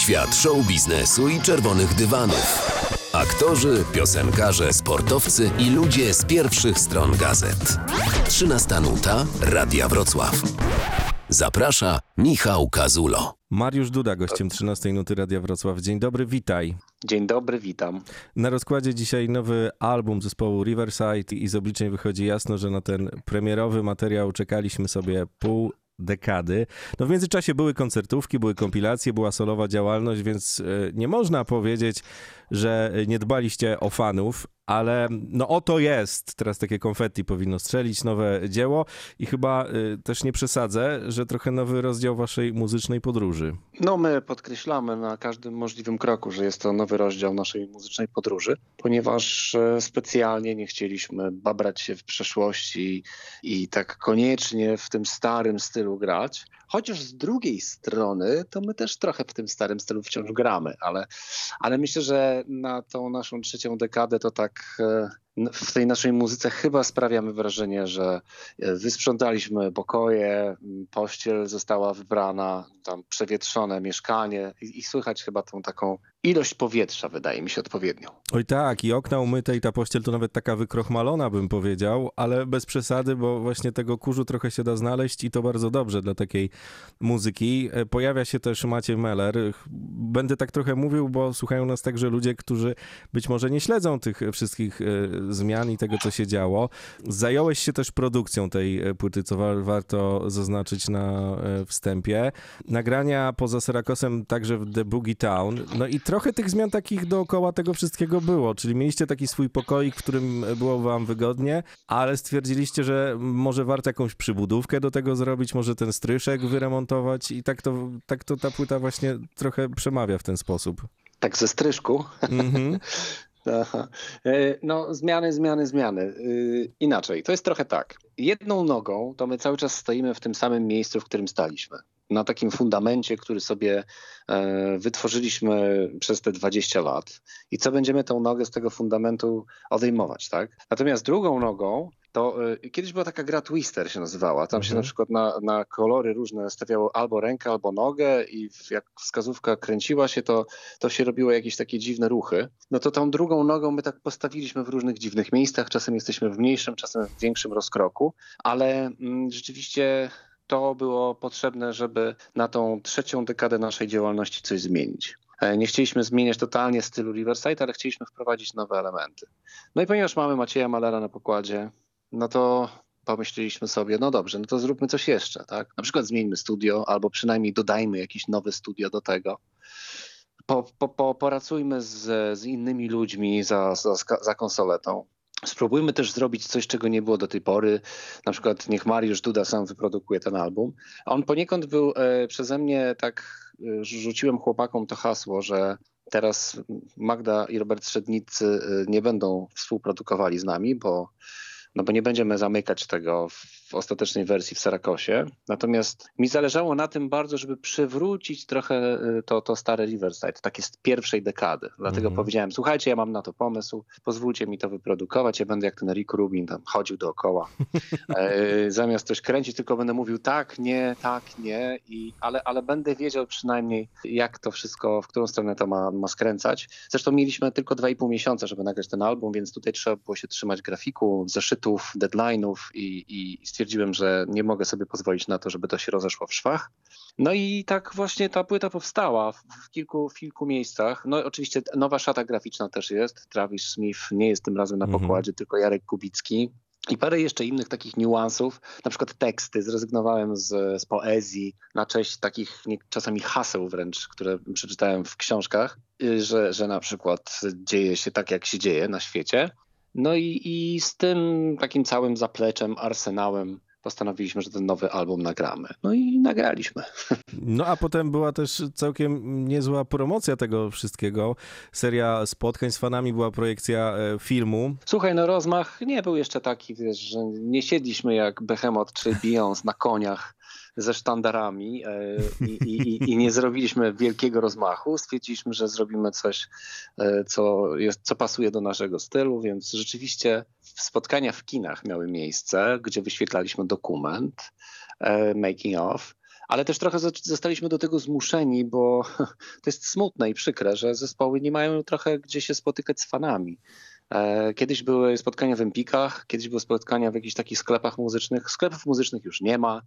Świat show biznesu i czerwonych dywanów. Aktorzy, piosenkarze, sportowcy i ludzie z pierwszych stron gazet. 13 nuta Radia Wrocław. Zaprasza Michał Kazulo. Mariusz Duda, gościem 13 nuty Radia Wrocław. Dzień dobry, witaj. Dzień dobry, witam. Na rozkładzie dzisiaj nowy album zespołu Riverside i z obliczeń wychodzi jasno, że na ten premierowy materiał czekaliśmy sobie pół dekady. No w międzyczasie były koncertówki, były kompilacje, była solowa działalność, więc e, nie można powiedzieć, że nie dbaliście o fanów, ale no oto jest. Teraz takie konfetti powinno strzelić, nowe dzieło i chyba y, też nie przesadzę, że trochę nowy rozdział waszej muzycznej podróży. No my podkreślamy na każdym możliwym kroku, że jest to nowy rozdział naszej muzycznej podróży, ponieważ e, specjalnie nie chcieliśmy babrać się w przeszłości i tak koniecznie w tym starym stylu grać. Chociaż z drugiej strony, to my też trochę w tym starym stylu wciąż gramy, ale, ale myślę, że na tą naszą trzecią dekadę to tak e, w tej naszej muzyce chyba sprawiamy wrażenie, że e, wysprzątaliśmy pokoje, pościel została wybrana, tam przewietrzone mieszkanie i, i słychać chyba tą taką ilość powietrza, wydaje mi się, odpowiednią. Oj tak, i okna umyte i ta pościel to nawet taka wykrochmalona, bym powiedział, ale bez przesady, bo właśnie tego kurzu trochę się da znaleźć i to bardzo dobrze dla takiej muzyki. E, pojawia się też Maciej Meller. Będę tak trochę mówił, bo słuchają nas także ludzie, którzy być może nie śledzą tych wszystkich e, zmian i tego, co się działo. Zająłeś się też produkcją tej e, płyty, co warto zaznaczyć na wstępie. Nagrania poza Serakosem także w The Boogie Town. No i trochę tych zmian takich dookoła tego wszystkiego było, czyli mieliście taki swój pokoik, w którym było wam wygodnie, ale stwierdziliście, że może warto jakąś przybudówkę do tego zrobić, może ten stryszek wyremontować i tak to, tak to ta płyta właśnie trochę przemawia w ten sposób. Tak ze stryszku? Mhm. Aha. E, no, zmiany, zmiany, zmiany. Y, inaczej, to jest trochę tak. Jedną nogą to my cały czas stoimy w tym samym miejscu, w którym staliśmy na takim fundamencie, który sobie e, wytworzyliśmy przez te 20 lat i co będziemy tą nogę z tego fundamentu odejmować, tak? Natomiast drugą nogą to y, kiedyś była taka gra Twister się nazywała. Tam mhm. się na przykład na, na kolory różne stawiało albo rękę, albo nogę i jak wskazówka kręciła się, to, to się robiło jakieś takie dziwne ruchy. No to tą drugą nogą my tak postawiliśmy w różnych dziwnych miejscach. Czasem jesteśmy w mniejszym, czasem w większym rozkroku, ale mm, rzeczywiście to było potrzebne, żeby na tą trzecią dekadę naszej działalności coś zmienić. E, nie chcieliśmy zmieniać totalnie stylu Riverside, ale chcieliśmy wprowadzić nowe elementy. No i ponieważ mamy Macieja Malera na pokładzie, no to pomyśleliśmy sobie, no dobrze, no to zróbmy coś jeszcze, tak? Na przykład zmieńmy studio, albo przynajmniej dodajmy jakieś nowe studio do tego. Po, po, po, poracujmy z, z innymi ludźmi za, za, za konsoletą. Spróbujmy też zrobić coś, czego nie było do tej pory. Na przykład niech Mariusz Duda sam wyprodukuje ten album. On poniekąd był e, przeze mnie tak, e, rzuciłem chłopakom to hasło, że teraz Magda i Robert Strzednicy e, nie będą współprodukowali z nami, bo no bo nie będziemy zamykać tego w ostatecznej wersji w Sarakosie. Natomiast mi zależało na tym bardzo, żeby przywrócić trochę y, to, to stare Riverside, takie z pierwszej dekady. Dlatego mm -hmm. powiedziałem, słuchajcie, ja mam na to pomysł, pozwólcie mi to wyprodukować, ja będę jak ten Rick Rubin tam chodził dookoła. e, zamiast coś kręcić, tylko będę mówił tak, nie, tak, nie, i, ale, ale będę wiedział przynajmniej, jak to wszystko, w którą stronę to ma, ma skręcać. Zresztą mieliśmy tylko 2,5 miesiąca, żeby nagrać ten album, więc tutaj trzeba było się trzymać grafiku, zeszytów, deadline'ów i, i stwierdziłem, że nie mogę sobie pozwolić na to, żeby to się rozeszło w szwach. No i tak właśnie ta płyta powstała w kilku, w kilku miejscach. No oczywiście nowa szata graficzna też jest. Travis Smith nie jest tym razem na mhm. pokładzie, tylko Jarek Kubicki. I parę jeszcze innych takich niuansów, na przykład teksty. Zrezygnowałem z, z poezji na cześć takich nie, czasami haseł wręcz, które przeczytałem w książkach, y, że, że na przykład dzieje się tak, jak się dzieje na świecie. No i, i z tym takim całym zapleczem, arsenałem postanowiliśmy, że ten nowy album nagramy. No i nagraliśmy. No a potem była też całkiem niezła promocja tego wszystkiego. Seria spotkań z fanami, była projekcja e, filmu. Słuchaj, no rozmach nie był jeszcze taki, wiesz, że nie siedliśmy jak Behemoth czy Beyoncé na koniach ze sztandarami e, i, i, i, nie zrobiliśmy wielkiego rozmachu. Stwierdziliśmy, że zrobimy coś, e, co, jest, co pasuje do naszego stylu, więc rzeczywiście spotkania w kinach miały miejsce, gdzie wyświetlaliśmy dokument, e, making of, ale też trochę zostaliśmy do tego zmuszeni, bo to jest smutne i przykre, że zespoły nie mają trochę gdzie się spotykać z fanami. Kiedyś były spotkania w Empikach, kiedyś były spotkania w jakichś takich sklepach muzycznych. Sklepów muzycznych już nie ma.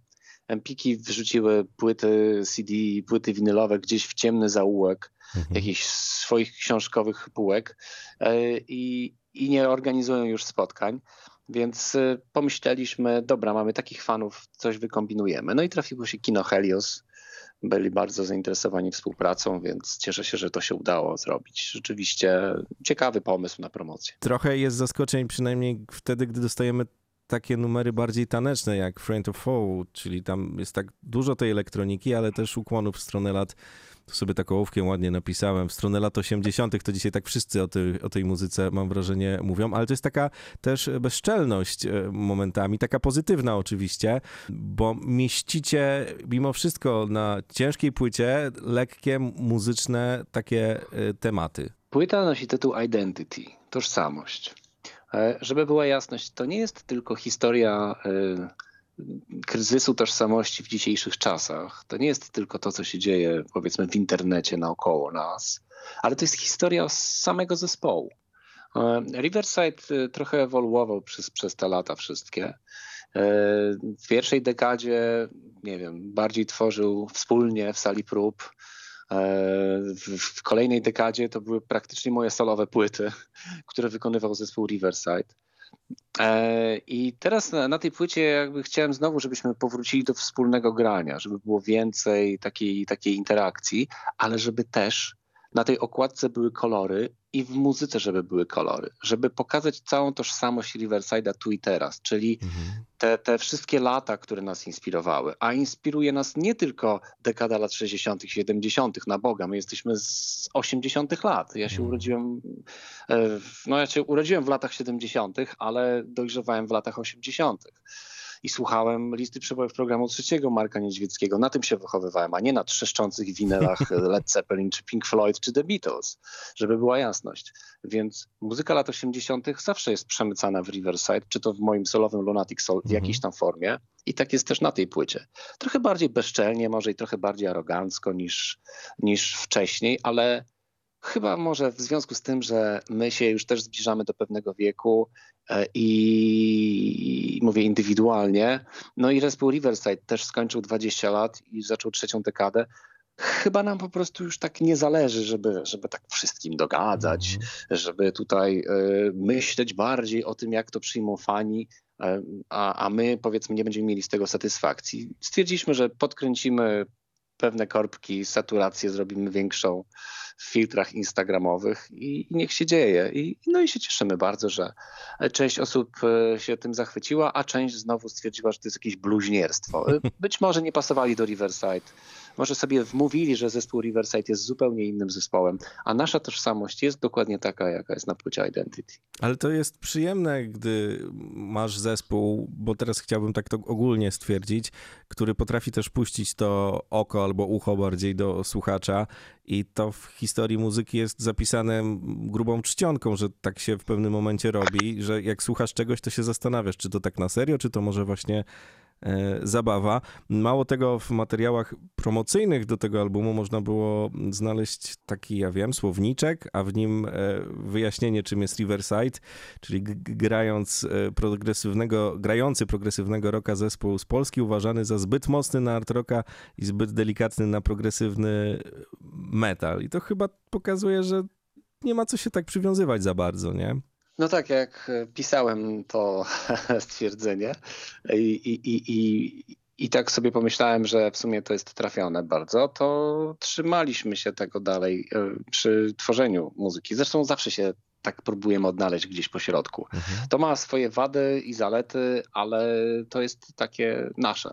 Empiki wrzuciły płyty CD, płyty winylowe gdzieś w ciemny zaułek mhm. jakichś swoich książkowych półek e, i, i nie organizują już spotkań. Więc e, pomyśleliśmy, dobra, mamy takich fanów, coś wykombinujemy. No i trafiło się Kino Helios. Byli bardzo zainteresowani współpracą, więc cieszę się, że to się udało zrobić. Rzeczywiście ciekawy pomysł na promocję. Trochę jest zaskoczeń, przynajmniej wtedy, gdy dostajemy takie numery bardziej taneczne jak Friend of Foe, czyli tam jest tak dużo tej elektroniki, ale też ukłonów w stronę lat to sobie taką ołówkiem ładnie napisałem, w stronę lat 80., to dzisiaj tak wszyscy o tej, o tej muzyce, mam wrażenie, mówią, ale to jest taka też bezczelność e, momentami, taka pozytywna oczywiście, bo mieścicie mimo wszystko na ciężkiej płycie lekkie, muzyczne takie e, tematy. Płyta nosi tytuł Identity, tożsamość. E, żeby była jasność, to nie jest tylko historia kryzysu tożsamości w dzisiejszych czasach. To nie jest tylko to, co się dzieje, powiedzmy, w internecie naokoło nas, ale to jest historia samego zespołu. E, Riverside e, trochę ewoluował przez, przez te lata wszystkie. E, w pierwszej dekadzie, nie wiem, bardziej tworzył wspólnie w sali prób. W kolejnej dekadzie to były praktycznie moje solowe płyty, które wykonywał zespół Riverside. E, I teraz na, na, tej płycie jakby chciałem znowu, żebyśmy powrócili do wspólnego grania, żeby było więcej takiej, takiej interakcji, ale żeby też na tej okładce były kolory i w muzyce, żeby były kolory, żeby pokazać całą tożsamość Riverside'a tu i teraz, czyli mhm. te, te wszystkie lata, które nas inspirowały, a inspiruje nas nie tylko dekada lat 60., 70., na Boga, my jesteśmy z 80. lat. Ja się mhm. urodziłem, e, no ja się urodziłem w latach 70., ale dojrzewałem w latach 80 i słuchałem listy przebojów programu trzeciego Marka Niedźwieckiego. Na tym się wychowywałem, a nie na trzeszczących winylach Led Zeppelin, czy Pink Floyd, czy The Beatles, żeby była jasność. Więc muzyka lat 80. zawsze jest przemycana w Riverside, czy to w moim solowym Lunatic Soul w mhm. jakiejś tam formie. I tak jest też na tej płycie. Trochę bardziej bezczelnie, może i trochę bardziej arogancko niż, niż wcześniej, ale Chyba może w związku z tym, że my się już też zbliżamy do pewnego wieku e, i mówię indywidualnie. No i zespół Riverside też skończył 20 lat i zaczął trzecią dekadę. Chyba nam po prostu już tak nie zależy, żeby, żeby tak wszystkim dogadzać, mm. żeby tutaj y, myśleć bardziej o tym, jak to przyjmą fani, y, a, a my powiedzmy nie będziemy mieli z tego satysfakcji. Stwierdziliśmy, że podkręcimy pewne korbki, saturację zrobimy większą w filtrach instagramowych i, i niech się dzieje. I, no i się cieszymy bardzo, że część osób e, się tym zachwyciła, a część znowu stwierdziła, że to jest jakieś bluźnierstwo. Być może nie pasowali do Riverside, może sobie wmówili, że zespół Riverside jest zupełnie innym zespołem, a nasza tożsamość jest dokładnie taka, jaka jest na płycie Identity. Ale to jest przyjemne, gdy masz zespół, bo teraz chciałbym tak to ogólnie stwierdzić, który potrafi też puścić to oko albo ucho bardziej do słuchacza i to w historii muzyki jest zapisane grubą czcionką, że tak się w pewnym momencie robi, że jak słuchasz czegoś, to się zastanawiasz, czy to tak na serio, czy to może właśnie zabawa. Mało tego, w materiałach promocyjnych do tego albumu można było znaleźć taki, ja wiem, słowniczek, a w nim e, wyjaśnienie, czym jest Riverside, czyli grając e, progresywnego, grający progresywnego rocka zespół z Polski uważany za zbyt mocny na art rocka i zbyt delikatny na progresywny metal. I to chyba pokazuje, że nie ma co się tak przywiązywać za bardzo, nie? No tak, jak pisałem to stwierdzenie i, i, i, i, i tak sobie pomyślałem, że w sumie to jest trafione bardzo, to trzymaliśmy się tego dalej e, przy tworzeniu muzyki. Zresztą zawsze się tak próbujemy odnaleźć gdzieś po środku. Mhm. To ma swoje wady i zalety, ale to jest takie nasze.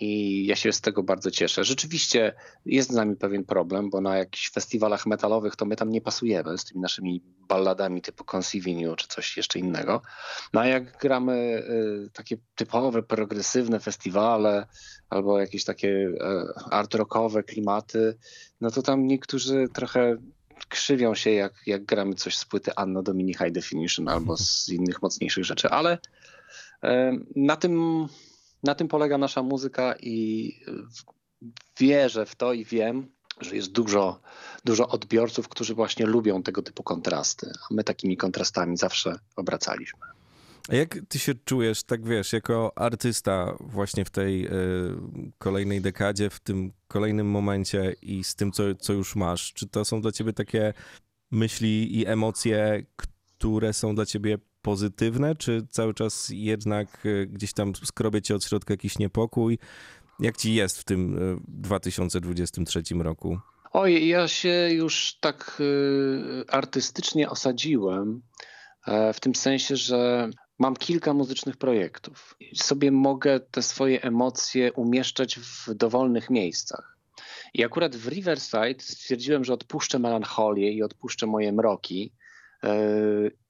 I ja się z tego bardzo cieszę. Rzeczywiście jest z nami pewien problem, bo na jakichś festiwalach metalowych to my tam nie pasujemy z tymi naszymi balladami typu Conceiving czy coś jeszcze innego. No a jak gramy y, takie typowe, progresywne festiwale albo jakieś takie y, art rockowe klimaty, no to tam niektórzy trochę krzywią się, jak, jak gramy coś z płyty Anno Domini High Definition albo z innych mocniejszych rzeczy, ale y, na tym Na tym polega nasza muzyka i wierzę w to i wiem, że jest dużo, dużo odbiorców, którzy właśnie lubią tego typu kontrasty, a my takimi kontrastami zawsze obracaliśmy. A jak ty się czujesz, tak wiesz, jako artysta właśnie w tej y, kolejnej dekadzie, w tym kolejnym momencie i z tym, co, co już masz? Czy to są dla ciebie takie myśli i emocje, które są dla ciebie pozytywne, czy cały czas jednak y, gdzieś tam skrobie cię od środka jakiś niepokój? Jak ci jest w tym 2023 y, roku? Oj, ja się już tak y, artystycznie osadziłem, e, w tym sensie, że mam kilka muzycznych projektów. Sobie mogę te swoje emocje umieszczać w dowolnych miejscach. I akurat w Riverside stwierdziłem, że odpuszczę melancholię i odpuszczę moje mroki e,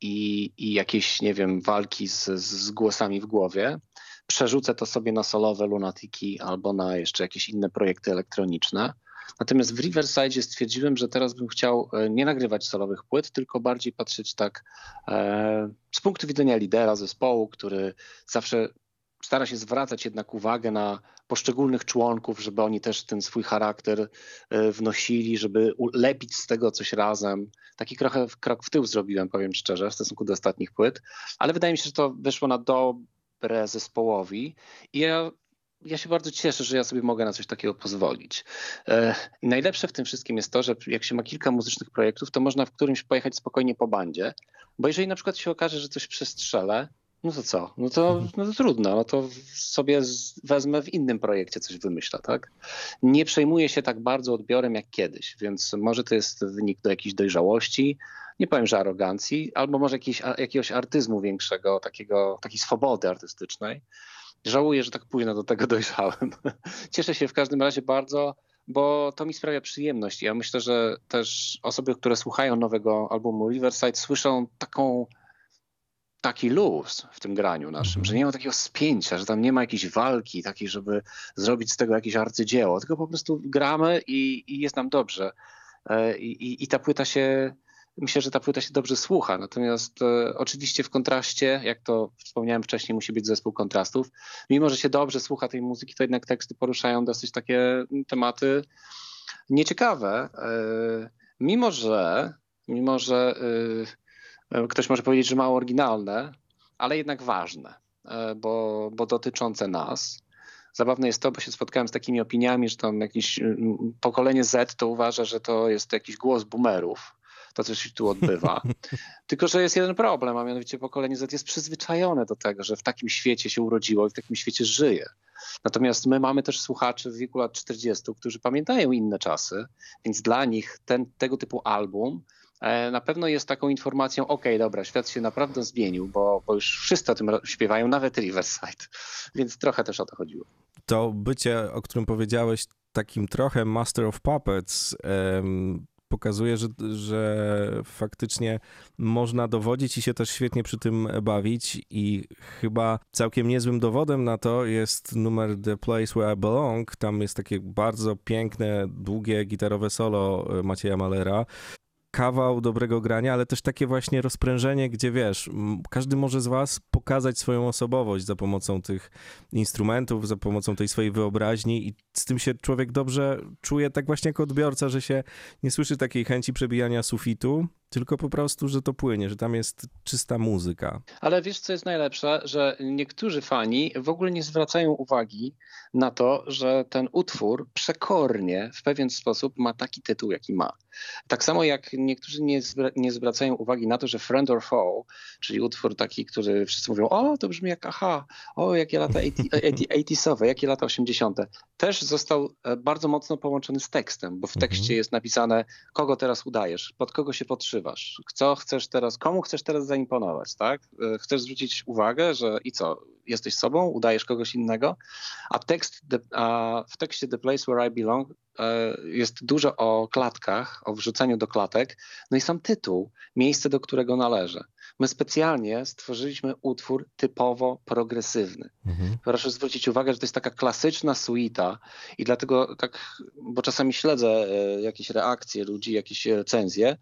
i, i jakieś, nie wiem, walki z, z głosami w głowie. Przerzucę to sobie na solowe lunatiki albo na jeszcze jakieś inne projekty elektroniczne. Natomiast w Riverside stwierdziłem, że teraz bym chciał e, nie nagrywać solowych płyt, tylko bardziej patrzeć tak e, z punktu widzenia lidera zespołu, który zawsze stara się zwracać jednak uwagę na poszczególnych członków, żeby oni też ten swój charakter e, wnosili, żeby lepić z tego coś razem. Taki trochę krok w tył zrobiłem, powiem szczerze, w stosunku do ostatnich płyt, ale wydaje mi się, że to wyszło na dobre zespołowi i ja ja się bardzo cieszę, że ja sobie mogę na coś takiego pozwolić. E, najlepsze w tym wszystkim jest to, że jak się ma kilka muzycznych projektów, to można w którymś pojechać spokojnie po bandzie, bo jeżeli na przykład się okaże, że coś przestrzelę, no to co? No to, no to trudno, no to sobie wezmę w innym projekcie coś wymyślę, tak? Nie przejmuję się tak bardzo odbiorem jak kiedyś, więc może to jest wynik do jakiejś dojrzałości, nie powiem, że arogancji, albo może jakiejś, jakiegoś artyzmu większego, takiego, takiej swobody artystycznej. Żałuję, że tak późno do tego dojrzałem. Cieszę się w każdym razie bardzo, bo to mi sprawia przyjemność. Ja myślę, że też osoby, które słuchają nowego albumu Riverside, słyszą taką taki luz w tym graniu naszym, że nie ma takiego spięcia, że tam nie ma jakiejś walki takiej, żeby zrobić z tego jakieś arcydzieło, tylko po prostu gramy i, i jest nam dobrze. E, I, i, I ta płyta się myślę, że ta płyta się dobrze słucha. Natomiast e, oczywiście w kontraście, jak to wspomniałem wcześniej, musi być zespół kontrastów. Mimo, że się dobrze słucha tej muzyki, to jednak teksty poruszają dosyć takie tematy nieciekawe. E, mimo, że mimo, że e, ktoś może powiedzieć, że mało oryginalne, ale jednak ważne, e, bo, bo dotyczące nas. Zabawne jest to, bo się spotkałem z takimi opiniami, że tam jakieś pokolenie Z to uważa, że to jest jakiś głos boomerów to, co się tu odbywa. Tylko, że jest jeden problem, a mianowicie pokolenie Z jest przyzwyczajone do tego, że w takim świecie się urodziło i w takim świecie żyje. Natomiast my mamy też słuchaczy w wieku lat 40, którzy pamiętają inne czasy, więc dla nich ten, tego typu album e, na pewno jest taką informacją, ok, dobra, świat się naprawdę zmienił, bo, bo już wszyscy o tym śpiewają, nawet Riverside, więc trochę też o to chodziło. To bycie, o którym powiedziałeś, takim trochę Master of Puppets, pokazuje, że, że faktycznie można dowodzić i się też świetnie przy tym bawić i chyba całkiem niezłym dowodem na to jest numer The Place Where I Belong. Tam jest takie bardzo piękne, długie gitarowe solo Macieja Malera kawał dobrego grania, ale też takie właśnie rozprężenie, gdzie wiesz, każdy może z was pokazać swoją osobowość za pomocą tych instrumentów, za pomocą tej swojej wyobraźni i z tym się człowiek dobrze czuje, tak właśnie jako odbiorca, że się nie słyszy takiej chęci przebijania sufitu, tylko po prostu, że to płynie, że tam jest czysta muzyka. Ale wiesz, co jest najlepsze, że niektórzy fani w ogóle nie zwracają uwagi na to, że ten utwór przekornie w pewien sposób ma taki tytuł, jaki ma. Tak samo jak niektórzy nie, nie zwracają uwagi na to, że Friend or Foe, czyli utwór taki, który wszyscy mówią, o, to brzmi jak aha, o, jakie lata 80sowe, jakie lata 80. Też został e, bardzo mocno połączony z tekstem, bo w tekście mhm. jest napisane, kogo teraz udajesz, pod kogo się podszywasz, co chcesz teraz, komu chcesz teraz zaimponować, tak? E, chcesz zwrócić uwagę, że i co, jesteś sobą, udajesz kogoś innego, a tekst, a w tekście The Place Where I Belong e, jest dużo o klatkach, o wrzuceniu do klatek, no i sam tytuł, miejsce, do którego należę. My specjalnie stworzyliśmy utwór typowo progresywny. Mhm. Proszę zwrócić uwagę, że to jest taka klasyczna suita i dlatego tak, bo czasami śledzę e, jakieś reakcje ludzi, jakieś recenzje,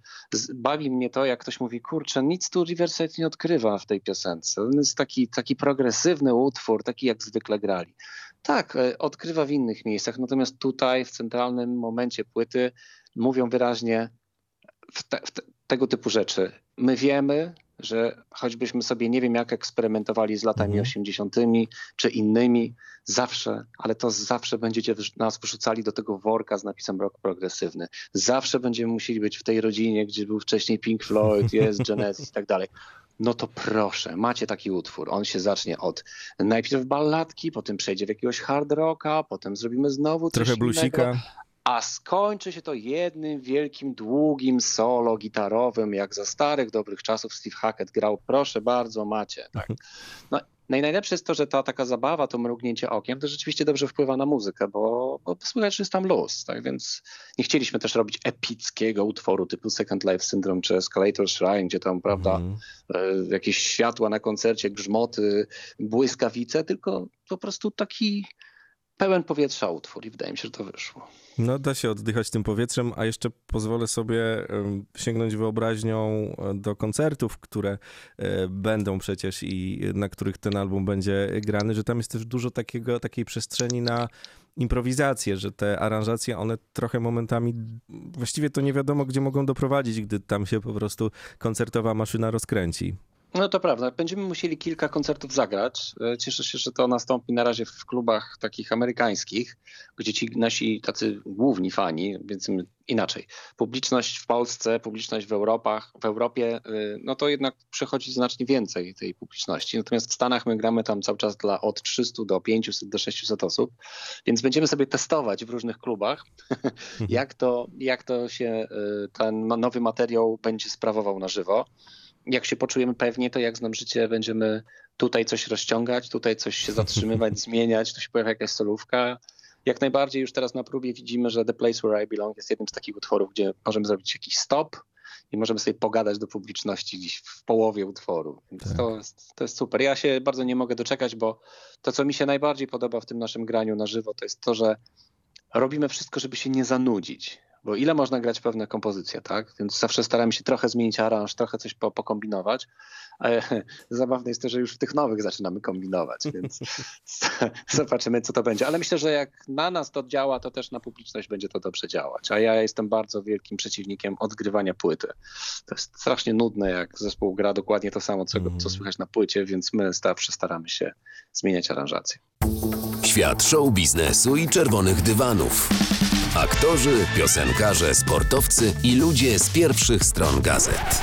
bawi mnie to, jak ktoś mówi, kurczę, nic tu Riverside nie odkrywa w tej piosence. On jest taki, taki progresywny utwór, taki jak zwykle grali. Tak, e, odkrywa w innych miejscach, natomiast tutaj w centralnym momencie płyty mówią wyraźnie w, te, w te, tego typu rzeczy. My wiemy, że choćbyśmy sobie nie wiem jak eksperymentowali z latami mhm. 80. czy innymi, zawsze, ale to zawsze będziecie nas wrzucali do tego worka z napisem rock progresywny. Zawsze będziemy musieli być w tej rodzinie, gdzie był wcześniej Pink Floyd, jest Genesis i tak dalej no to proszę, macie taki utwór. On się zacznie od najpierw balladki, potem przejdzie w jakiegoś hard rocka, potem zrobimy znowu coś Trochę bluesika. Innego, a skończy się to jednym wielkim, długim solo gitarowym, jak za starych, dobrych czasów Steve Hackett grał. Proszę bardzo, macie. Tak. No no i najlepsze jest to, że ta taka zabawa, to mrugnięcie okiem, to rzeczywiście dobrze wpływa na muzykę, bo, bo słychać, że jest tam luz, tak? Więc nie chcieliśmy też robić epickiego utworu typu Second Life Syndrome czy Escalator Shrine, gdzie tam, prawda, mm. jakieś światła na koncercie, grzmoty, błyskawice, tylko po prostu taki pełen powietrza utwór i wydaje mi się, że to wyszło. No da się oddychać tym powietrzem, a jeszcze pozwolę sobie sięgnąć wyobraźnią e, do koncertów, które e, będą przecież i na których ten album będzie grany, że tam jest też dużo takiego, takiej przestrzeni na improwizację, że te aranżacje, one trochę momentami, właściwie to nie wiadomo, gdzie mogą doprowadzić, gdy tam się po prostu koncertowa maszyna rozkręci. No to prawda. Będziemy musieli kilka koncertów zagrać. E, cieszę się, że to nastąpi na razie w klubach takich amerykańskich, gdzie ci nasi tacy główni fani, więc inaczej. Publiczność w Polsce, publiczność w Europach, w Europie, e, no to jednak przechodzi znacznie więcej tej publiczności. Natomiast w Stanach my gramy tam cały czas dla od 300 do 500 do 600 osób, więc będziemy sobie testować w różnych klubach, jak to, jak to się e, ten nowy materiał będzie sprawował na żywo jak się poczujemy pewnie, to jak znam życie, będziemy tutaj coś rozciągać, tutaj coś się zatrzymywać, zmieniać, tu się pojawia jakaś solówka. Jak najbardziej już teraz na próbie widzimy, że The Place Where I Belong jest jednym z takich utworów, gdzie możemy zrobić jakiś stop i możemy sobie pogadać do publiczności gdzieś w połowie utworu. Więc tak. to, jest, to jest super. Ja się bardzo nie mogę doczekać, bo to, co mi się najbardziej podoba w tym naszym graniu na żywo, to jest to, że robimy wszystko, żeby się nie zanudzić bo ile można grać pewne kompozycje, tak? Więc zawsze staramy się trochę zmienić aranż, trochę coś po, pokombinować. Ale zabawne jest to, że już w tych nowych zaczynamy kombinować, więc zobaczymy, co to będzie. Ale myślę, że jak na nas to działa, to też na publiczność będzie to dobrze działać. A ja jestem bardzo wielkim przeciwnikiem odgrywania płyty. To jest strasznie nudne, jak zespół gra dokładnie to samo, co, co słychać na płycie, więc my zawsze staramy się zmieniać aranżację. Świat show biznesu i czerwonych dywanów. Aktorzy, piosenkarze, sportowcy i ludzie z pierwszych stron gazet.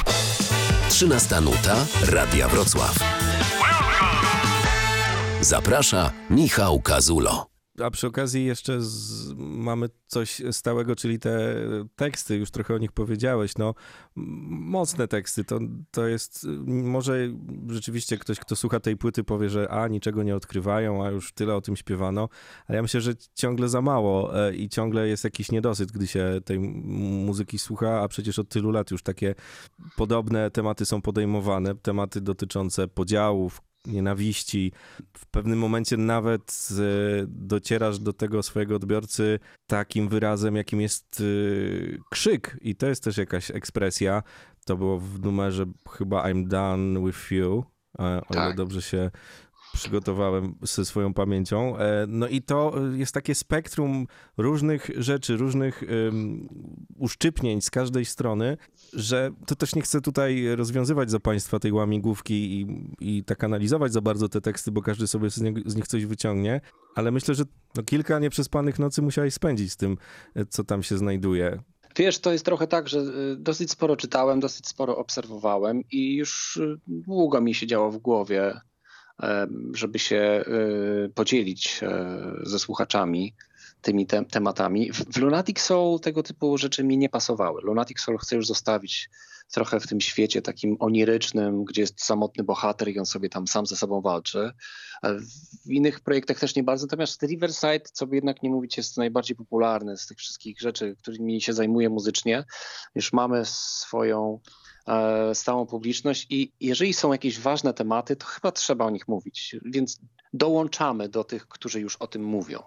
13 nuta Radia Wrocław. Zaprasza Michał Kazulo. A przy okazji jeszcze z, mamy coś stałego, czyli te teksty, już trochę o nich powiedziałeś, no mocne teksty, to, to jest, może rzeczywiście ktoś, kto słucha tej płyty powie, że a, niczego nie odkrywają, a już tyle o tym śpiewano, ale ja myślę, że ciągle za mało e, i ciągle jest jakiś niedosyt, gdy się tej muzyki słucha, a przecież od tylu lat już takie podobne tematy są podejmowane, tematy dotyczące podziałów, nienawiści. W pewnym momencie nawet docierasz do tego swojego odbiorcy takim wyrazem, jakim jest y, krzyk. I to jest też jakaś ekspresja. To było w numerze chyba I'm done with you, o ile tak. dobrze się przygotowałem ze swoją pamięcią. E, no i to jest takie spektrum różnych rzeczy, różnych um, uszczypnięć z każdej strony, że to też nie chcę tutaj rozwiązywać za państwa tej łamigłówki i, i tak analizować za bardzo te teksty, bo każdy sobie z, nie, z nich coś wyciągnie, ale myślę, że no, kilka nieprzespanych nocy musiałeś spędzić z tym, e, co tam się znajduje. Wiesz, to jest trochę tak, że dosyć sporo czytałem, dosyć sporo obserwowałem i już długo mi się działo w głowie żeby się e, podzielić e, ze słuchaczami tymi te tematami. W Lunatic Soul tego typu rzeczy mi nie pasowały. Lunatic Soul chcę już zostawić trochę w tym świecie takim onirycznym, gdzie jest samotny bohater i on sobie tam sam ze sobą walczy. W innych projektach też nie bardzo, natomiast Riverside, co by jednak nie mówić, jest najbardziej popularny z tych wszystkich rzeczy, którymi się zajmuję muzycznie. Już mamy swoją E, stałą publiczność i jeżeli są jakieś ważne tematy, to chyba trzeba o nich mówić, więc dołączamy do tych, którzy już o tym mówią.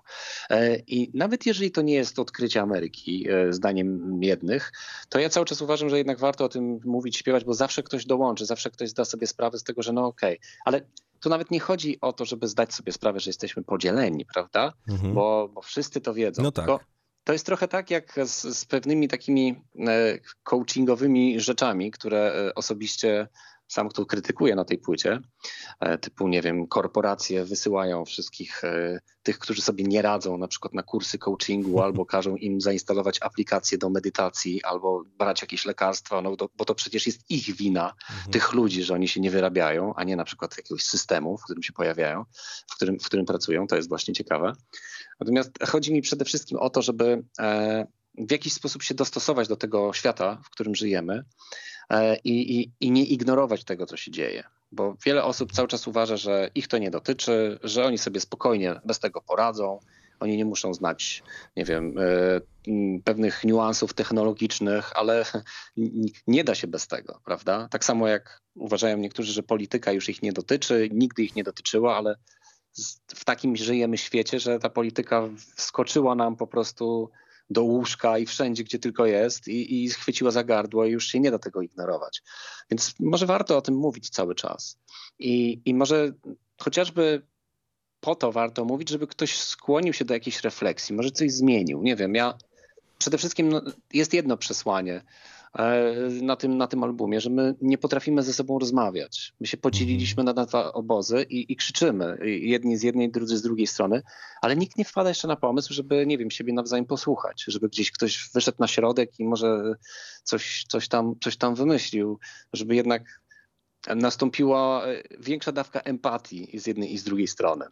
E, I nawet jeżeli to nie jest odkrycie Ameryki, e, zdaniem jednych, to ja cały czas uważam, że jednak warto o tym mówić, śpiewać, bo zawsze ktoś dołączy, zawsze ktoś zda sobie sprawę z tego, że no okej, okay. ale tu nawet nie chodzi o to, żeby zdać sobie sprawę, że jesteśmy podzieleni, prawda? Mhm. Bo, bo wszyscy to wiedzą. No tak. Tylko to jest trochę tak jak z, z pewnymi takimi e, coachingowymi rzeczami, które e, osobiście sam kto krytykuje na tej płycie, e, typu, nie wiem, korporacje wysyłają wszystkich tych, którzy sobie nie radzą, na przykład na kursy coachingu, albo każą im zainstalować aplikacje do medytacji, albo brać jakieś lekarstwa, no, bo to przecież jest ich wina, mhm. tych ludzi, że oni się nie wyrabiają, a nie na przykład jakiegoś systemu, w którym się pojawiają, w którym, w którym pracują. To jest właśnie ciekawe. Natomiast chodzi mi przede wszystkim o to, żeby e, w jakiś sposób się dostosować do tego świata, w którym żyjemy e, i, i, i nie ignorować tego, co się dzieje. Bo wiele osób cały czas uważa, że ich to nie dotyczy, że oni sobie spokojnie bez tego poradzą, oni nie muszą znać, nie wiem, e, pewnych niuansów technologicznych, ale nie da się bez tego, prawda? Tak samo jak uważają niektórzy, że polityka już ich nie dotyczy, nigdy ich nie dotyczyła, ale w takim żyjemy świecie, że ta polityka wskoczyła nam po prostu do łóżka i wszędzie, gdzie tylko jest i, i schwyciła za gardło i już się nie da tego ignorować. Więc może warto o tym mówić cały czas. I, i może chociażby po to warto mówić, żeby ktoś skłonił się do jakiejś refleksji, może coś zmienił. Nie wiem, ja przede wszystkim no, jest jedno przesłanie. E, na tym, na tym albumie, że my nie potrafimy ze sobą rozmawiać. My się podzieliliśmy na dwa obozy i, i krzyczymy, jedni z jednej, drudzy z drugiej strony, ale nikt nie wpada jeszcze na pomysł, żeby, nie wiem, siebie nawzajem posłuchać, żeby gdzieś ktoś wyszedł na środek i może coś, coś, tam, coś tam wymyślił, żeby jednak nastąpiła większa dawka empatii z jednej i z drugiej strony.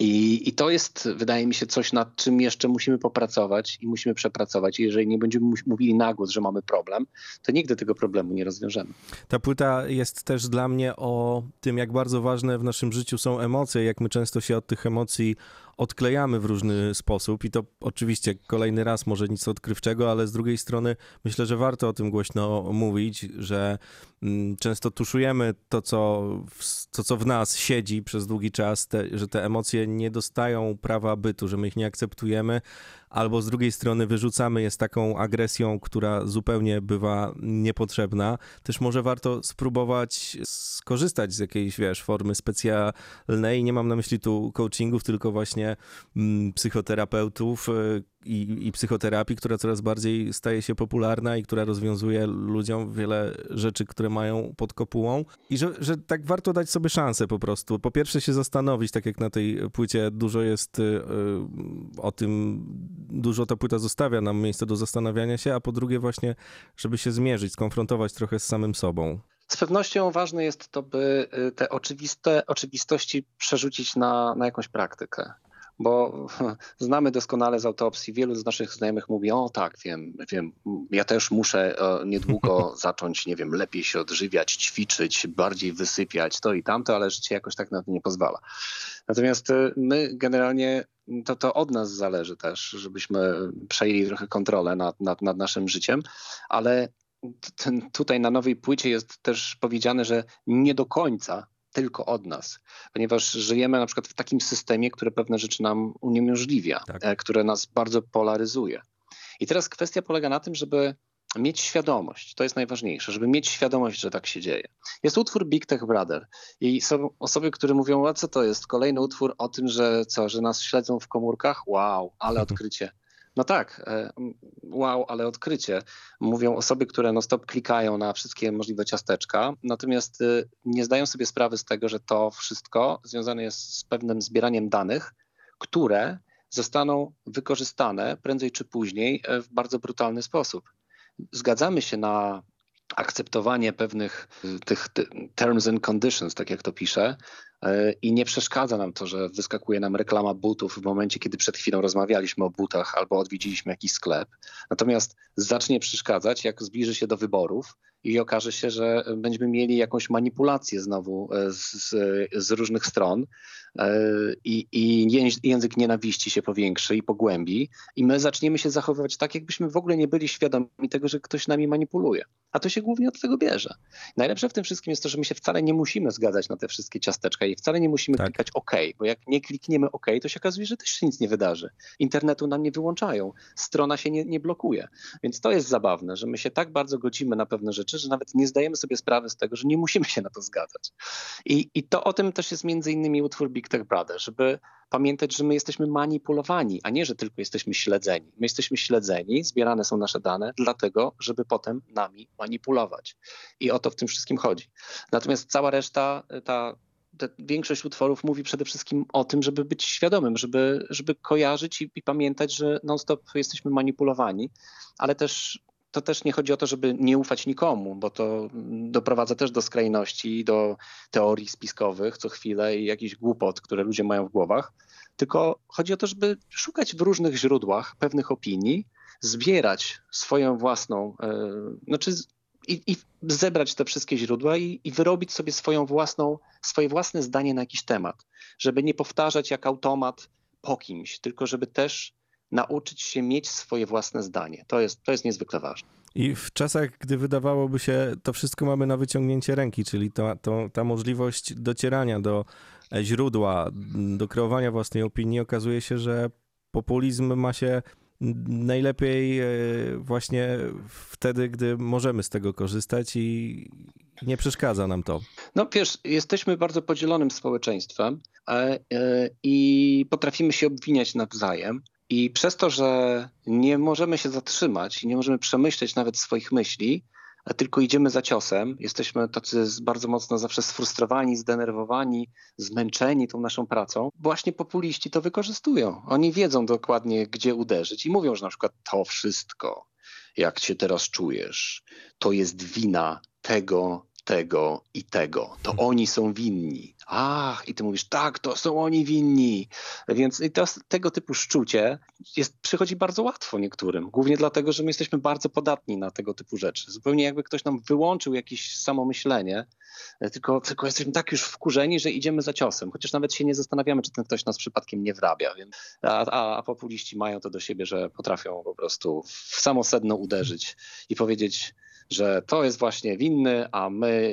I, I, to jest, wydaje mi się, coś, nad czym jeszcze musimy popracować i musimy przepracować. Jeżeli nie będziemy mówili na głos, że mamy problem, to nigdy tego problemu nie rozwiążemy. Ta płyta jest też dla mnie o tym, jak bardzo ważne w naszym życiu są emocje, jak my często się od tych emocji odklejamy w różny sposób i to oczywiście kolejny raz może nic odkrywczego, ale z drugiej strony myślę, że warto o tym głośno mówić, że mm, często tuszujemy to, co w, to, co w nas siedzi przez długi czas, te, że te emocje nie dostają prawa bytu, że my ich nie akceptujemy, albo z drugiej strony wyrzucamy je z taką agresją, która zupełnie bywa niepotrzebna. Też może warto spróbować skorzystać z jakiejś, wiesz, formy specjalnej. Nie mam na myśli tu coachingów, tylko właśnie mm, psychoterapeutów, y, i, i psychoterapii, która coraz bardziej staje się popularna i która rozwiązuje ludziom wiele rzeczy, które mają pod kopułą. I że, że tak warto dać sobie szansę po prostu. Po pierwsze się zastanowić, tak jak na tej płycie dużo jest y, o tym, dużo ta płyta zostawia nam miejsce do zastanawiania się, a po drugie właśnie, żeby się zmierzyć, skonfrontować trochę z samym sobą. Z pewnością ważne jest to, by y, te oczywiste oczywistości przerzucić na, na jakąś praktykę bo znamy doskonale z autopsji, wielu z naszych znajomych mówi, o tak, wiem, wiem, ja też muszę e, niedługo zacząć, nie wiem, lepiej się odżywiać, ćwiczyć, bardziej wysypiać, to i tamto, ale życie jakoś tak na to nie pozwala. Natomiast e, my generalnie, to, to od nas zależy też, żebyśmy przejęli trochę kontrolę nad, nad, nad naszym życiem, ale ten, tutaj na nowej płycie jest też powiedziane, że nie do końca tylko od nas, ponieważ żyjemy na przykład w takim systemie, który pewne rzeczy nam uniemożliwia, tak. E, które nas bardzo polaryzuje. I teraz kwestia polega na tym, żeby mieć świadomość, to jest najważniejsze, żeby mieć świadomość, że tak się dzieje. Jest utwór Big Tech Brother i są osoby, które mówią, a co to jest? Kolejny utwór o tym, że co, że nas śledzą w komórkach? Wow, ale odkrycie. No tak, e, wow, ale odkrycie. Mówią osoby, które no stop klikają na wszystkie możliwe ciasteczka, natomiast y, nie zdają sobie sprawy z tego, że to wszystko związane jest z pewnym zbieraniem danych, które zostaną wykorzystane prędzej czy później e, w bardzo brutalny sposób. Zgadzamy się na akceptowanie pewnych y, tych terms and conditions, tak jak to pisze, e, i nie przeszkadza nam to, że wyskakuje nam reklama butów w momencie, kiedy przed chwilą rozmawialiśmy o butach albo odwiedziliśmy jakiś sklep. Natomiast zacznie przeszkadzać, jak zbliży się do wyborów i okaże się, że będziemy mieli jakąś manipulację znowu e, z, z różnych stron e, i, i język nienawiści się powiększy i pogłębi i my zaczniemy się zachowywać tak, jakbyśmy w ogóle nie byli świadomi tego, że ktoś nami manipuluje. A to się głównie od tego bierze. Najlepsze w tym wszystkim jest to, że my się wcale nie musimy zgadzać na te wszystkie ciasteczka i wcale nie musimy tak. klikać OK, bo jak nie klikniemy OK, to się okazuje, że też się nic nie wydarzy. Internetu nam nie wyłączają, strona się nie, nie blokuje. Więc to jest zabawne, że my się tak bardzo godzimy na pewne rzeczy, że nawet nie zdajemy sobie sprawy z tego, że nie musimy się na to zgadzać. I, i to o tym też jest między innymi utwór Big Tech Brother, żeby pamiętać, że my jesteśmy manipulowani, a nie, że tylko jesteśmy śledzeni. My jesteśmy śledzeni, zbierane są nasze dane, dlatego, żeby potem nami manipulować. I o to w tym wszystkim chodzi. Natomiast cała reszta, ta większość utworów mówi przede wszystkim o tym, żeby być świadomym, żeby, żeby kojarzyć i, i pamiętać, że non-stop jesteśmy manipulowani, ale też to też nie chodzi o to, żeby nie ufać nikomu, bo to doprowadza też do skrajności, do teorii spiskowych co chwilę i jakichś głupot, które ludzie mają w głowach. Tylko chodzi o to, żeby szukać w różnych źródłach pewnych opinii, zbierać swoją własną, yy, znaczy i, i, zebrać te wszystkie źródła i, i, wyrobić sobie swoją własną, swoje własne zdanie na jakiś temat, żeby nie powtarzać jak automat po kimś, tylko żeby też nauczyć się mieć swoje własne zdanie. To jest, to jest niezwykle ważne. I w czasach, gdy wydawałoby się, to wszystko mamy na wyciągnięcie ręki, czyli to, to, ta możliwość docierania do źródła, do kreowania własnej opinii, okazuje się, że populizm ma się najlepiej e, właśnie wtedy, gdy możemy z tego korzystać i nie przeszkadza nam to. No wiesz, jesteśmy bardzo podzielonym społeczeństwem e, e, i potrafimy się obwiniać nawzajem. I przez to, że nie możemy się zatrzymać i nie możemy przemyśleć nawet swoich myśli, tylko idziemy za ciosem, jesteśmy tacy bardzo mocno zawsze sfrustrowani, zdenerwowani, zmęczeni tą naszą pracą, właśnie populiści to wykorzystują. Oni wiedzą dokładnie, gdzie uderzyć i mówią, że na przykład to wszystko, jak się teraz czujesz, to jest wina tego, tego i tego. To oni są winni. Ach, i ty mówisz, tak, to są oni winni. Więc to, tego typu szczucie jest, przychodzi bardzo łatwo niektórym. Głównie dlatego, że my jesteśmy bardzo podatni na tego typu rzeczy. Zupełnie jakby ktoś nam wyłączył jakieś samomyślenie, tylko, tylko jesteśmy tak już wkurzeni, że idziemy za ciosem. Chociaż nawet się nie zastanawiamy, czy ten ktoś nas przypadkiem nie wrabia. Więc, a, a, a populiści mają to do siebie, że potrafią po prostu w samo sedno uderzyć i powiedzieć, że to jest właśnie winny, a my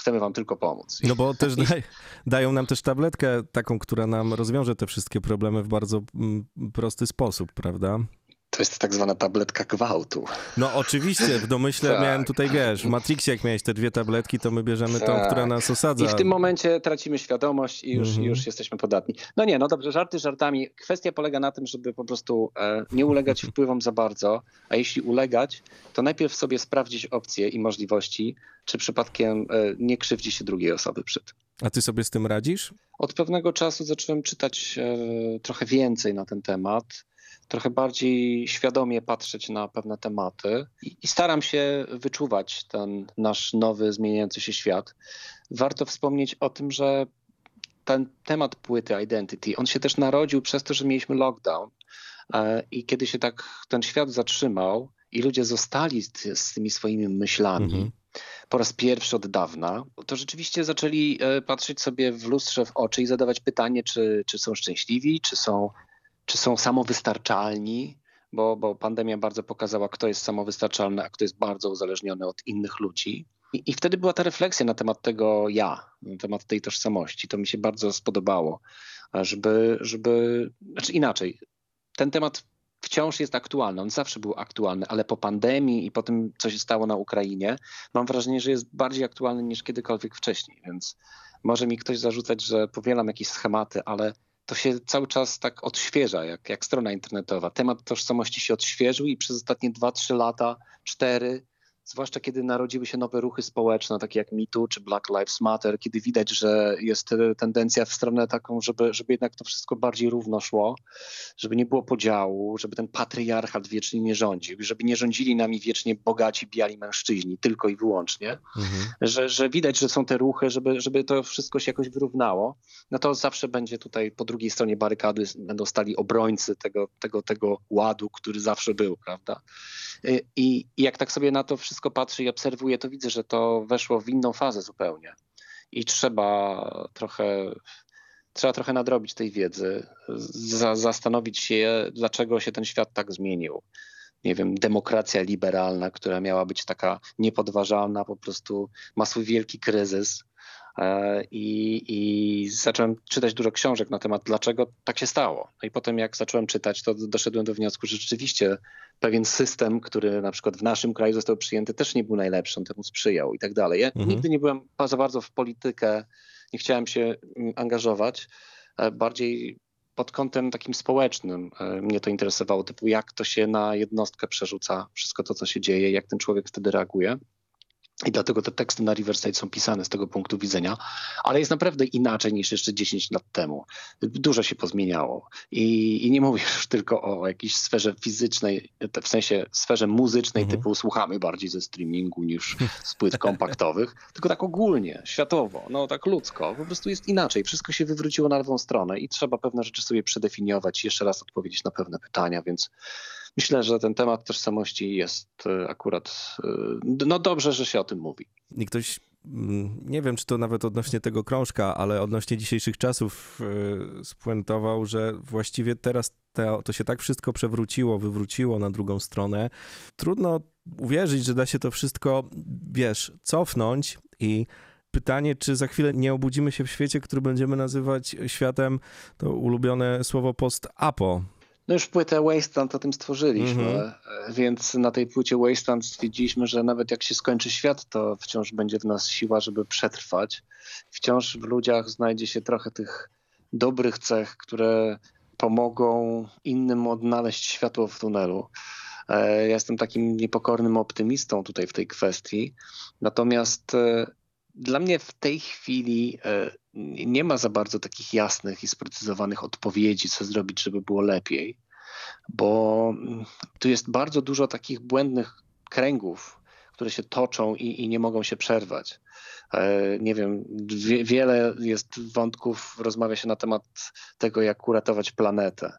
chcemy wam tylko pomóc. No bo też daj, dają nam też tabletkę taką, która nam rozwiąże te wszystkie problemy w bardzo mm, prosty sposób, prawda? To jest tak zwana tabletka gwałtu. No oczywiście, w domyśle tak. miałem tutaj, wiesz, w Matrixie jak miałeś te dwie tabletki, to my bierzemy tak. tą, która nas osadza. I w tym momencie tracimy świadomość i już, mhm. już jesteśmy podatni. No nie, no dobrze, żarty żartami. Kwestia polega na tym, żeby po prostu e, nie ulegać wpływom za bardzo, a jeśli ulegać, to najpierw sobie sprawdzić opcje i możliwości, czy przypadkiem e, nie krzywdzi się drugiej osoby przy tym. A ty sobie z tym radzisz? Od pewnego czasu zacząłem czytać e, trochę więcej na ten temat trochę bardziej świadomie patrzeć na pewne tematy i, i staram się wyczuwać ten nasz nowy, zmieniający się świat. Warto wspomnieć o tym, że ten temat płyty Identity, on się też narodził przez to, że mieliśmy lockdown. E, I kiedy się tak ten świat zatrzymał i ludzie zostali z, tymi swoimi myślami, mhm. po raz pierwszy od dawna, to rzeczywiście zaczęli e, patrzeć sobie w lustrze w oczy i zadawać pytanie, czy, czy są szczęśliwi, czy są czy są samowystarczalni, bo, bo pandemia bardzo pokazała, kto jest samowystarczalny, a kto jest bardzo uzależniony od innych ludzi. I, I, wtedy była ta refleksja na temat tego ja, na temat tej tożsamości. To mi się bardzo spodobało, żeby, żeby znaczy inaczej, ten temat wciąż jest aktualny, on zawsze był aktualny, ale po pandemii i po tym, co się stało na Ukrainie, mam wrażenie, że jest bardziej aktualny niż kiedykolwiek wcześniej, więc może mi ktoś zarzucać, że powielam jakieś schematy, ale to się cały czas tak odświeża, jak, jak strona internetowa. Temat tożsamości się odświeżył i przez ostatnie 2-3 lata, 4 zwłaszcza kiedy narodziły się nowe ruchy społeczne, takie jak MeToo czy Black Lives Matter, kiedy widać, że jest tendencja w stronę taką, żeby, żeby jednak to wszystko bardziej równo szło, żeby nie było podziału, żeby ten patriarchat wiecznie nie rządził, żeby nie rządzili nami wiecznie bogaci, biali mężczyźni, tylko i wyłącznie, mhm. że, że widać, że są te ruchy, żeby, żeby to wszystko się jakoś wyrównało, no to zawsze będzie tutaj po drugiej stronie barykady będą stali obrońcy tego, tego, tego ładu, który zawsze był, prawda? I, i jak tak sobie na to wszystko wszystko patrzę i obserwuję, to widzę, że to weszło w inną fazę zupełnie. I trzeba trochę, trzeba trochę nadrobić tej wiedzy, za, zastanowić się, dlaczego się ten świat tak zmienił. Nie wiem, demokracja liberalna, która miała być taka niepodważalna, po prostu ma swój wielki kryzys I, I zacząłem czytać dużo książek na temat, dlaczego tak się stało. No i potem, jak zacząłem czytać, to doszedłem do wniosku, że rzeczywiście pewien system, który na przykład w naszym kraju został przyjęty, też nie był najlepszy, on temu sprzyjał i tak dalej. Ja mhm. nigdy nie byłem za bardzo w politykę, nie chciałem się mm, angażować. E, bardziej pod kątem takim społecznym e, mnie to interesowało, typu jak to się na jednostkę przerzuca, wszystko to, co się dzieje, jak ten człowiek wtedy reaguje. I dlatego te teksty na Riverside są pisane z tego punktu widzenia, ale jest naprawdę inaczej niż jeszcze 10 lat temu. Dużo się pozmieniało i, i nie mówię już tylko o jakiejś sferze fizycznej, w sensie sferze muzycznej, mhm. typu słuchamy bardziej ze streamingu niż z płyt kompaktowych, tylko tak ogólnie, światowo, no tak ludzko, po prostu jest inaczej. Wszystko się wywróciło na lewą stronę i trzeba pewne rzeczy sobie przedefiniować, jeszcze raz odpowiedzieć na pewne pytania, więc myślę, że ten temat tożsamości jest e, akurat, e, no dobrze, że się o tym mówi. I ktoś, mm, nie wiem, czy to nawet odnośnie tego krążka, ale odnośnie dzisiejszych czasów e, spuentował, że właściwie teraz to, to się tak wszystko przewróciło, wywróciło na drugą stronę. Trudno uwierzyć, że da się to wszystko, wiesz, cofnąć i pytanie, czy za chwilę nie obudzimy się w świecie, który będziemy nazywać światem, to ulubione słowo post-apo, no już płytę Wasteland o tym stworzyliśmy, mm -hmm. więc na tej płycie Wasteland stwierdziliśmy, że nawet jak się skończy świat, to wciąż będzie w nas siła, żeby przetrwać. Wciąż w ludziach znajdzie się trochę tych dobrych cech, które pomogą innym odnaleźć światło w tunelu. E, ja jestem takim niepokornym optymistą tutaj w tej kwestii. Natomiast e, dla mnie w tej chwili nie ma za bardzo takich jasnych i sprecyzowanych odpowiedzi, co zrobić, żeby było lepiej, bo mm, tu jest bardzo dużo takich błędnych kręgów, które się toczą i, i nie mogą się przerwać. E, nie wiem, wie, wiele jest wątków, rozmawia się na temat tego, jak uratować planetę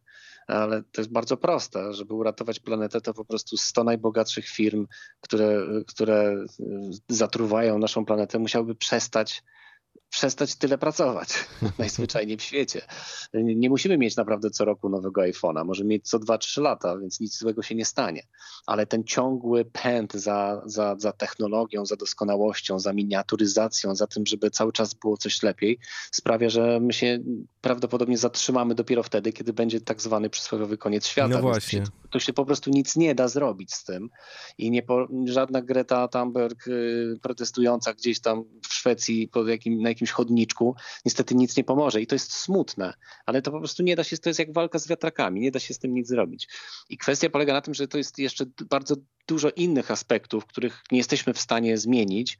ale to jest bardzo proste. Żeby uratować planetę, to po prostu 100 najbogatszych firm, które, które zatruwają naszą planetę, musiałyby przestać przestać tyle pracować najzwyczajniej w świecie. Nie musimy mieć naprawdę co roku nowego iPhone'a, może mieć co 2-3 lata, więc nic złego się nie stanie. Ale ten ciągły pęd za, za, za technologią, za doskonałością, za miniaturyzacją, za tym, żeby cały czas było coś lepiej, sprawia, że my się prawdopodobnie zatrzymamy dopiero wtedy, kiedy będzie tak zwany przysłowiowy koniec świata. No właśnie. To się, to się, po prostu nic nie da zrobić z tym i nie po, żadna Greta Thunberg y, protestująca gdzieś tam w Szwecji pod jakim, na jakimś chodniczku, niestety nic nie pomoże. I to jest smutne, ale to po prostu nie da się, to jest jak walka z wiatrakami, nie da się z tym nic zrobić. I kwestia polega na tym, że to jest jeszcze bardzo dużo innych aspektów, których nie jesteśmy w stanie zmienić.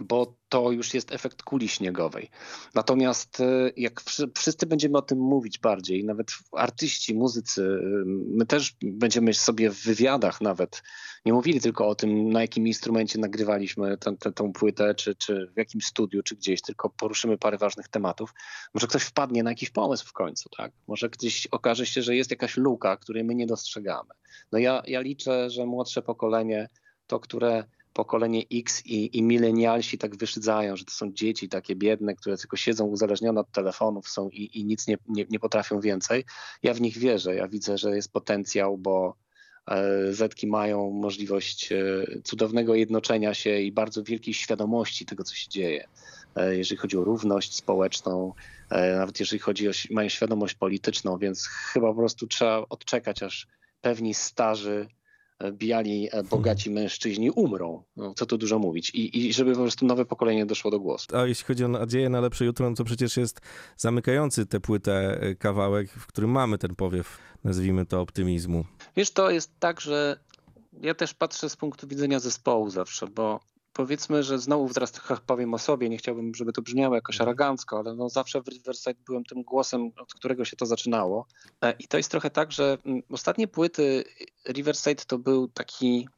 Bo to już jest efekt kuli śniegowej. Natomiast e, jak wszyscy będziemy o tym mówić bardziej, nawet artyści, muzycy, e, my też będziemy sobie w wywiadach nawet nie mówili tylko o tym, na jakim instrumencie nagrywaliśmy tę, tę, tę płytę, czy, czy w jakim studiu, czy gdzieś, tylko poruszymy parę ważnych tematów. Może ktoś wpadnie na jakiś pomysł w końcu, tak? Może gdzieś okaże się, że jest jakaś luka, której my nie dostrzegamy. No ja, ja liczę, że młodsze pokolenie, to które pokolenie X i, i milenialsi tak wyszydzają, że to są dzieci takie biedne, które tylko siedzą uzależnione od telefonów są i, i nic nie, nie, nie potrafią więcej. Ja w nich wierzę, ja widzę, że jest potencjał, bo e, Zetki mają możliwość e, cudownego jednoczenia się i bardzo wielkiej świadomości tego, co się dzieje. E, jeżeli chodzi o równość społeczną, nawet jeżeli chodzi o mają świadomość polityczną, więc chyba po prostu trzeba odczekać, aż pewni starzy bijali e, bogaci mężczyźni umrą. No, co tu dużo mówić. I, I żeby po prostu nowe pokolenie doszło do głosu. A jeśli chodzi o nadzieję na lepsze jutro, no to przecież jest zamykający tę płytę e, kawałek, w którym mamy ten powiew, nazwijmy to, optymizmu. Wiesz, to jest tak, że ja też patrzę z punktu widzenia zespołu zawsze, bo powiedzmy, że znowu teraz trochę powiem o sobie, nie chciałbym, żeby to brzmiało jakoś mhm. arogancko, ale no zawsze w Riverside byłem tym głosem, od którego się to zaczynało. E, I to jest trochę tak, że mm, ostatnie płyty Riverside to był taki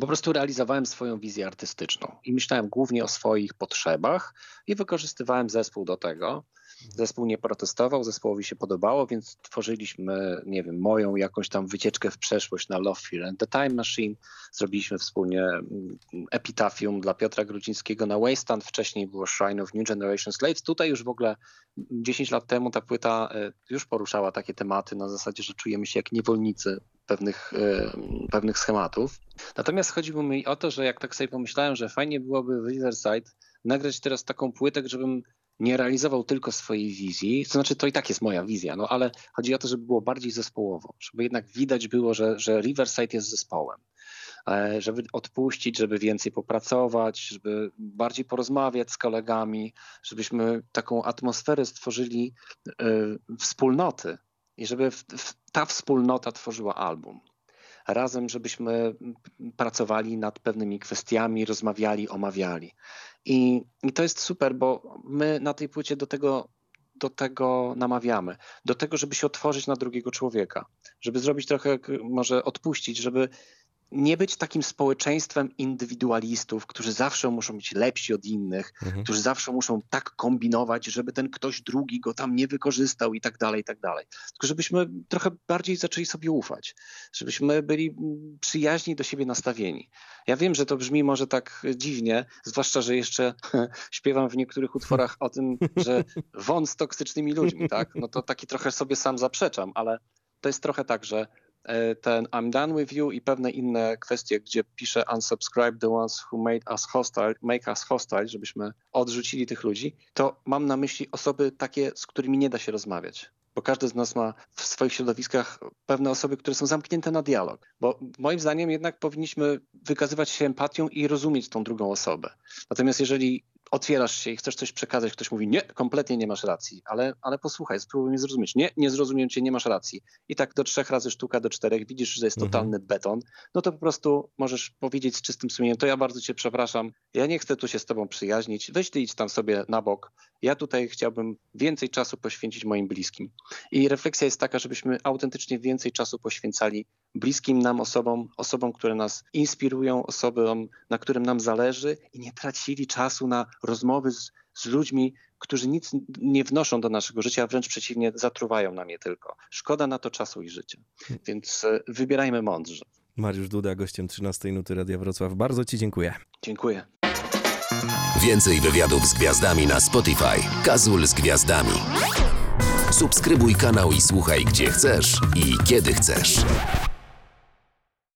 po prostu realizowałem swoją wizję artystyczną i myślałem głównie o swoich potrzebach i wykorzystywałem zespół do tego. Zespół nie protestował, zespołowi się podobało, więc tworzyliśmy, nie wiem, moją jakąś tam wycieczkę w przeszłość na Love, Fear and the Time Machine. Zrobiliśmy wspólnie mm, epitafium dla Piotra Grudzińskiego na Wasteland. Wcześniej było Shrine of New Generation Slaves. Tutaj już w ogóle 10 lat temu ta płyta e, już poruszała takie tematy na zasadzie, że czujemy się jak niewolnicy pewnych, e, pewnych schematów. Natomiast chodziło mi o to, że jak tak sobie pomyślałem, że fajnie byłoby w Riverside nagrać teraz taką płytę, żebym nie realizował tylko swojej wizji, to znaczy to i tak jest moja wizja, no ale chodzi o to, żeby było bardziej zespołowo, żeby jednak widać było, że, że Riverside jest zespołem. E, żeby odpuścić, żeby więcej popracować, żeby bardziej porozmawiać z kolegami, żebyśmy taką atmosferę stworzyli y, wspólnoty i żeby w, w, ta wspólnota tworzyła album razem, żebyśmy pracowali nad pewnymi kwestiami, rozmawiali, omawiali. I, I to jest super, bo my na tej płycie do tego do tego namawiamy, do tego, żeby się otworzyć na drugiego człowieka, żeby zrobić trochę, może odpuścić, żeby nie być takim społeczeństwem indywidualistów, którzy zawsze muszą być lepsi od innych, mhm. którzy zawsze muszą tak kombinować, żeby ten ktoś drugi go tam nie wykorzystał i tak dalej, i tak dalej. Tylko żebyśmy trochę bardziej zaczęli sobie ufać, żebyśmy byli przyjaźni do siebie nastawieni. Ja wiem, że to brzmi może tak dziwnie, zwłaszcza, że jeszcze śpiewam w niektórych utworach o tym, że won z toksycznymi ludźmi, tak? No to taki trochę sobie sam zaprzeczam, ale to jest trochę tak, że ten I'm done with you i pewne inne kwestie, gdzie piszę unsubscribe the ones who made us hostile, make us hostile, żebyśmy odrzucili tych ludzi, to mam na myśli osoby takie, z którymi nie da się rozmawiać. Bo każdy z nas ma w swoich środowiskach pewne osoby, które są zamknięte na dialog. Bo moim zdaniem jednak powinniśmy wykazywać się empatią i rozumieć tą drugą osobę. Natomiast jeżeli otwierasz się i chcesz coś przekazać, ktoś mówi, nie, kompletnie nie masz racji, ale, ale posłuchaj, spróbuj mnie zrozumieć. Nie, nie zrozumiem cię, nie masz racji. I tak do trzech razy sztuka, do czterech, widzisz, że jest mhm. totalny beton, no to po prostu możesz powiedzieć z czystym sumieniem, to ja bardzo cię przepraszam, ja nie chcę tu się z tobą przyjaźnić, weź ty idź tam sobie na bok, ja tutaj chciałbym więcej czasu poświęcić moim bliskim. I refleksja jest taka, żebyśmy autentycznie więcej czasu poświęcali bliskim nam osobom, osobom, które nas inspirują, osobom, na którym nam zależy i nie tracili czasu na rozmowy z, z ludźmi, którzy nic nie wnoszą do naszego życia, a wręcz przeciwnie, zatruwają nam je tylko. Szkoda na to czasu i życia. Więc e, wybierajmy mądrze. Mariusz Duda, gościem 13 Nuty Radia Wrocław. Bardzo Ci dziękuję. Dziękuję. Więcej wywiadów z gwiazdami na Spotify. Kazul z gwiazdami. Subskrybuj kanał i słuchaj gdzie chcesz i kiedy chcesz.